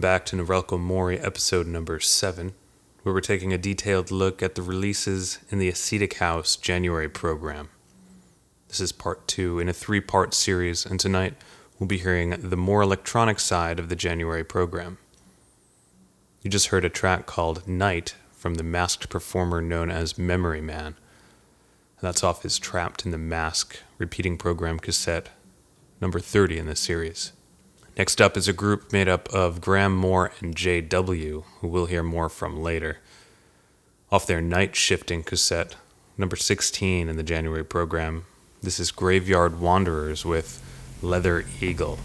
Welcome back to Norelco Mori episode number 7, where we're taking a detailed look at the releases in the Ascetic House January program. This is part 2 in a three part series, and tonight we'll be hearing the more electronic side of the January program. You just heard a track called Night from the masked performer known as Memory Man. That's off his Trapped in the Mask repeating program cassette, number 30 in this series. Next up is a group made up of Graham Moore and JW, who we'll hear more from later. Off their night shifting cassette, number 16 in the January program, this is Graveyard Wanderers with Leather Eagle.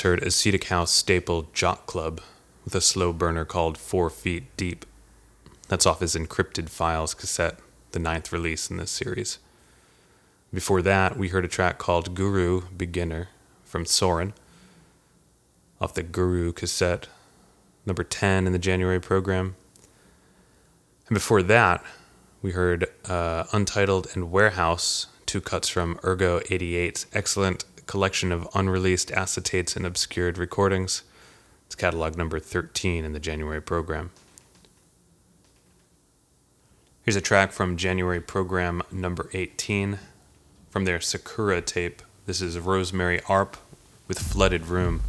Heard Ascetic House staple Jock Club with a slow burner called Four Feet Deep. That's off his Encrypted Files cassette, the ninth release in this series. Before that, we heard a track called Guru Beginner from Soren off the Guru cassette, number 10 in the January program. And before that, we heard uh, Untitled and Warehouse, two cuts from Ergo 88's excellent collection of unreleased acetates and obscured recordings. It's catalog number 13 in the January program. Here's a track from January program number 18 from their Sakura tape. This is Rosemary Arp with Flooded Room.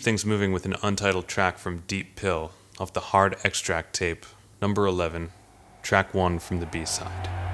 Keep things moving with an untitled track from Deep Pill off the Hard Extract tape, number 11, track 1 from the B side.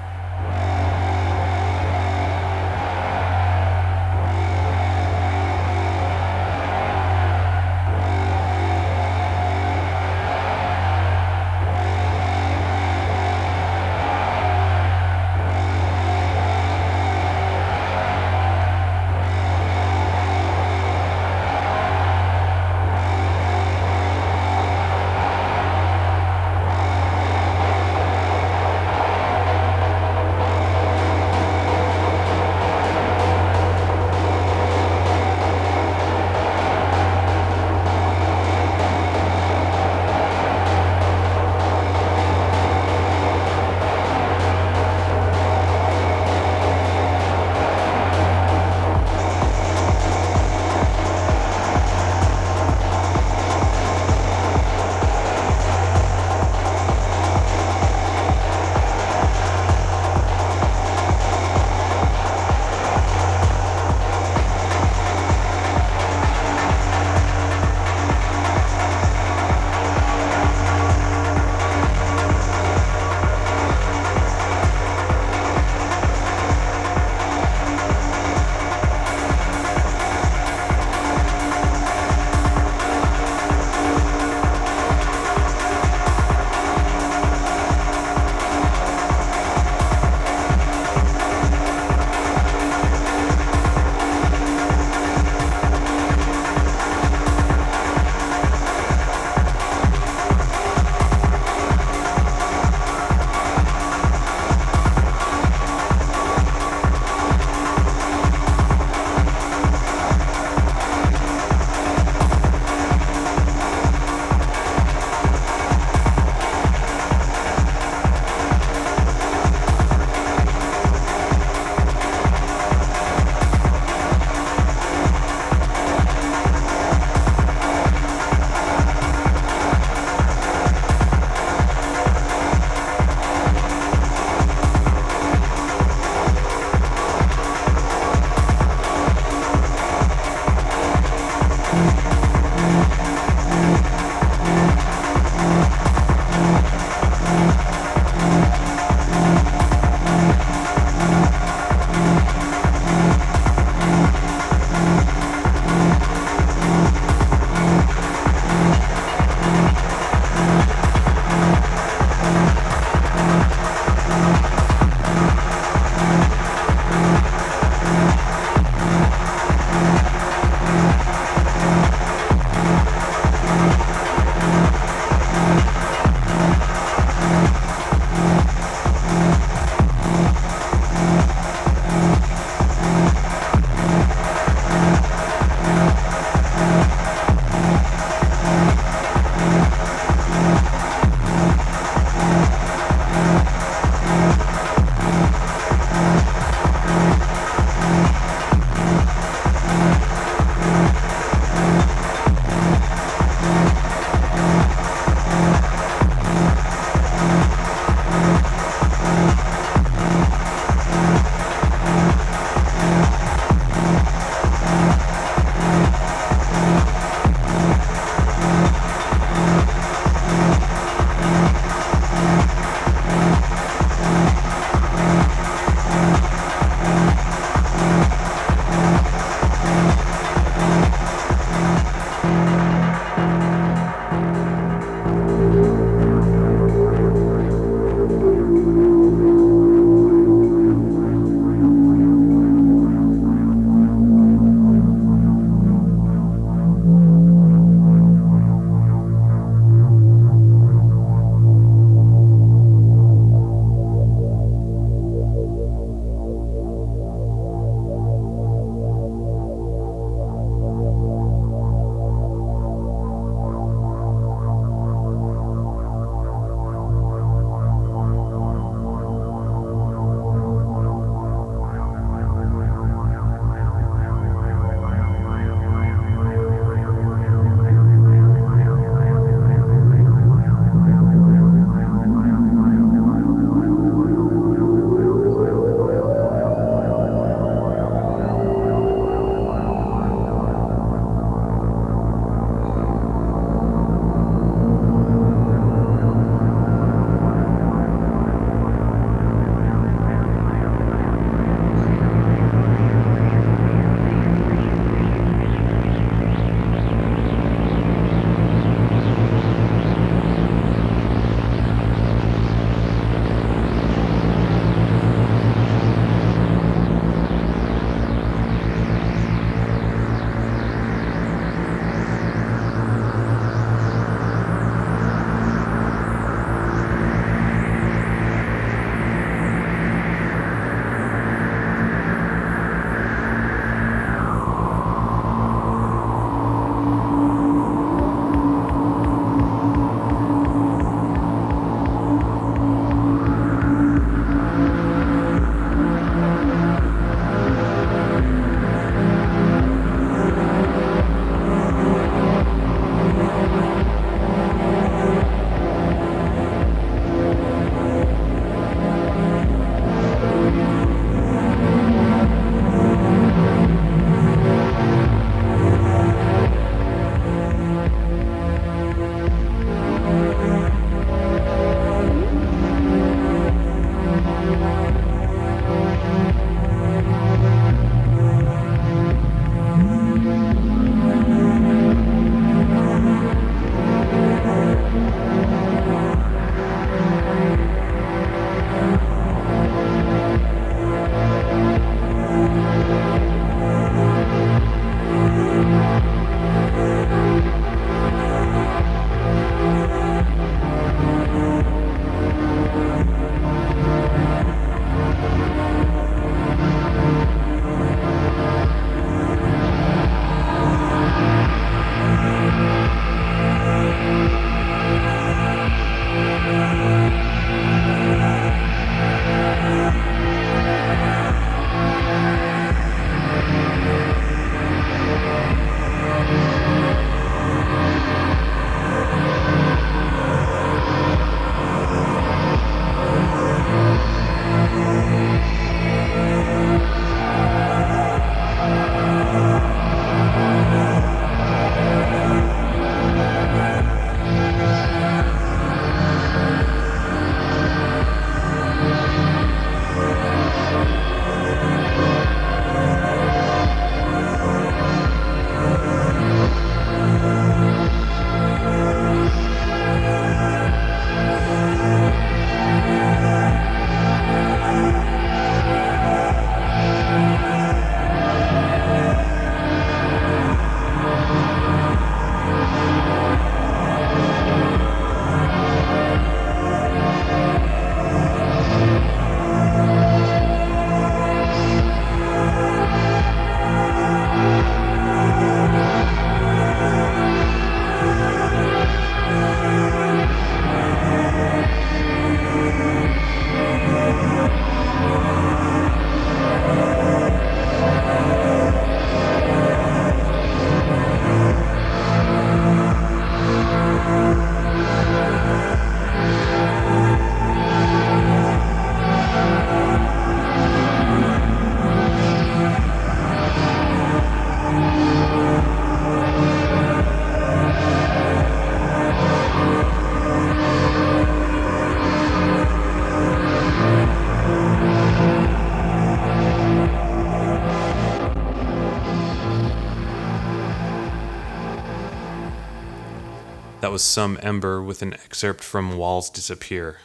Was Some Ember with an excerpt from Walls Disappear,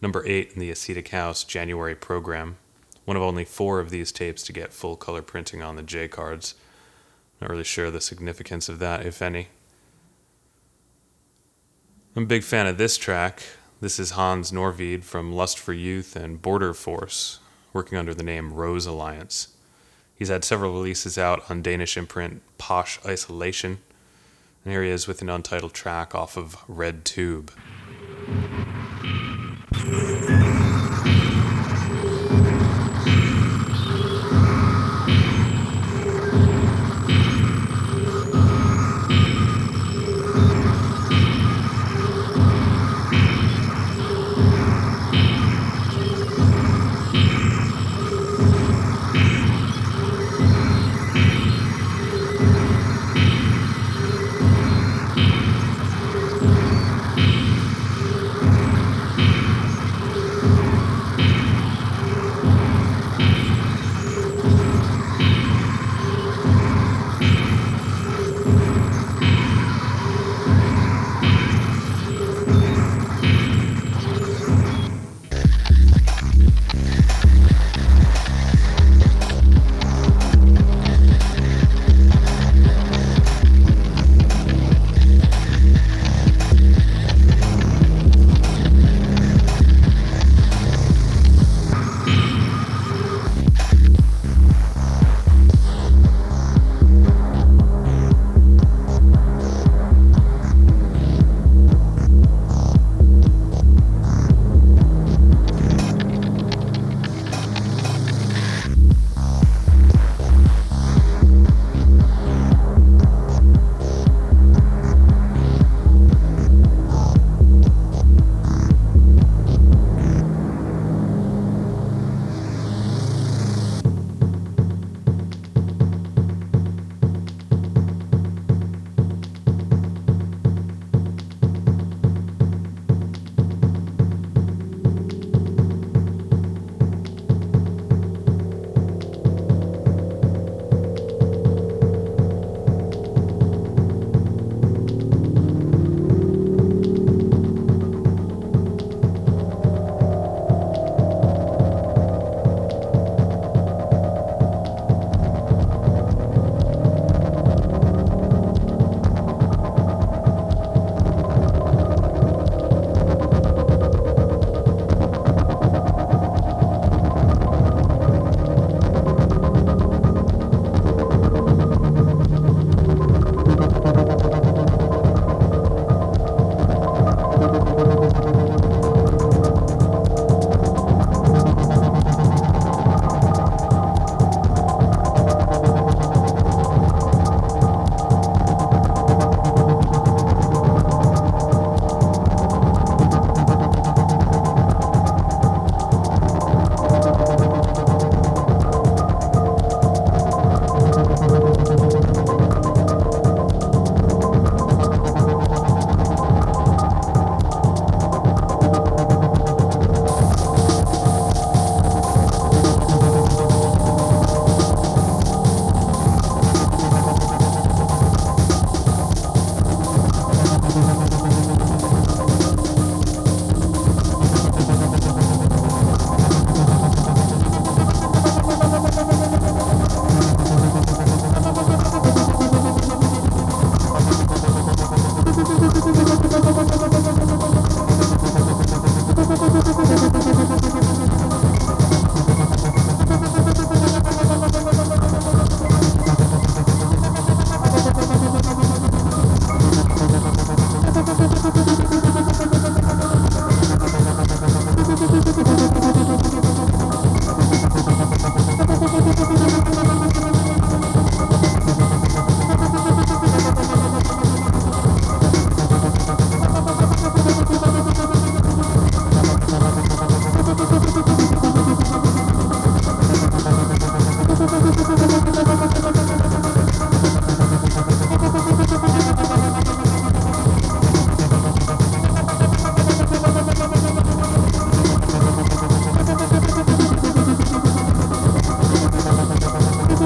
number 8 in the Ascetic House January program. One of only four of these tapes to get full color printing on the J cards. Not really sure the significance of that, if any. I'm a big fan of this track. This is Hans Norrvide from Lust for Youth and Border Force, working under the name Rose Alliance. He's had several releases out on Danish imprint Posh Isolation, and here he is with an untitled track off of Red Tube.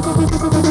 Thank you.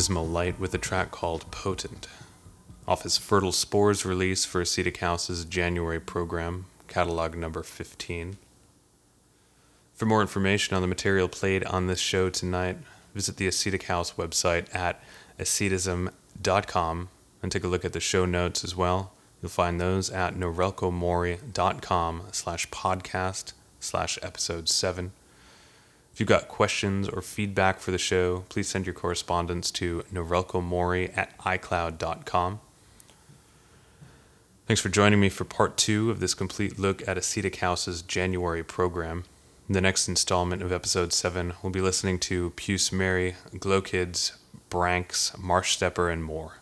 Dismal Light with a track called Potent, off his Fertile Spores release for Ascetic House's January program, catalog number 15. For more information on the material played on this show tonight, visit the Ascetic House website at ascetism.com and take a look at the show notes as well. You'll find those at norelcomori.com slash podcast slash episode 7. If you've got questions or feedback for the show, please send your correspondence to norelcomori at icloud.com. Thanks for joining me for part two of this complete look at Ascetic House's January program. In the next installment of episode 7, we'll be listening to Puce Mary, Glow Kids, Branks, Marsh Stepper, and more.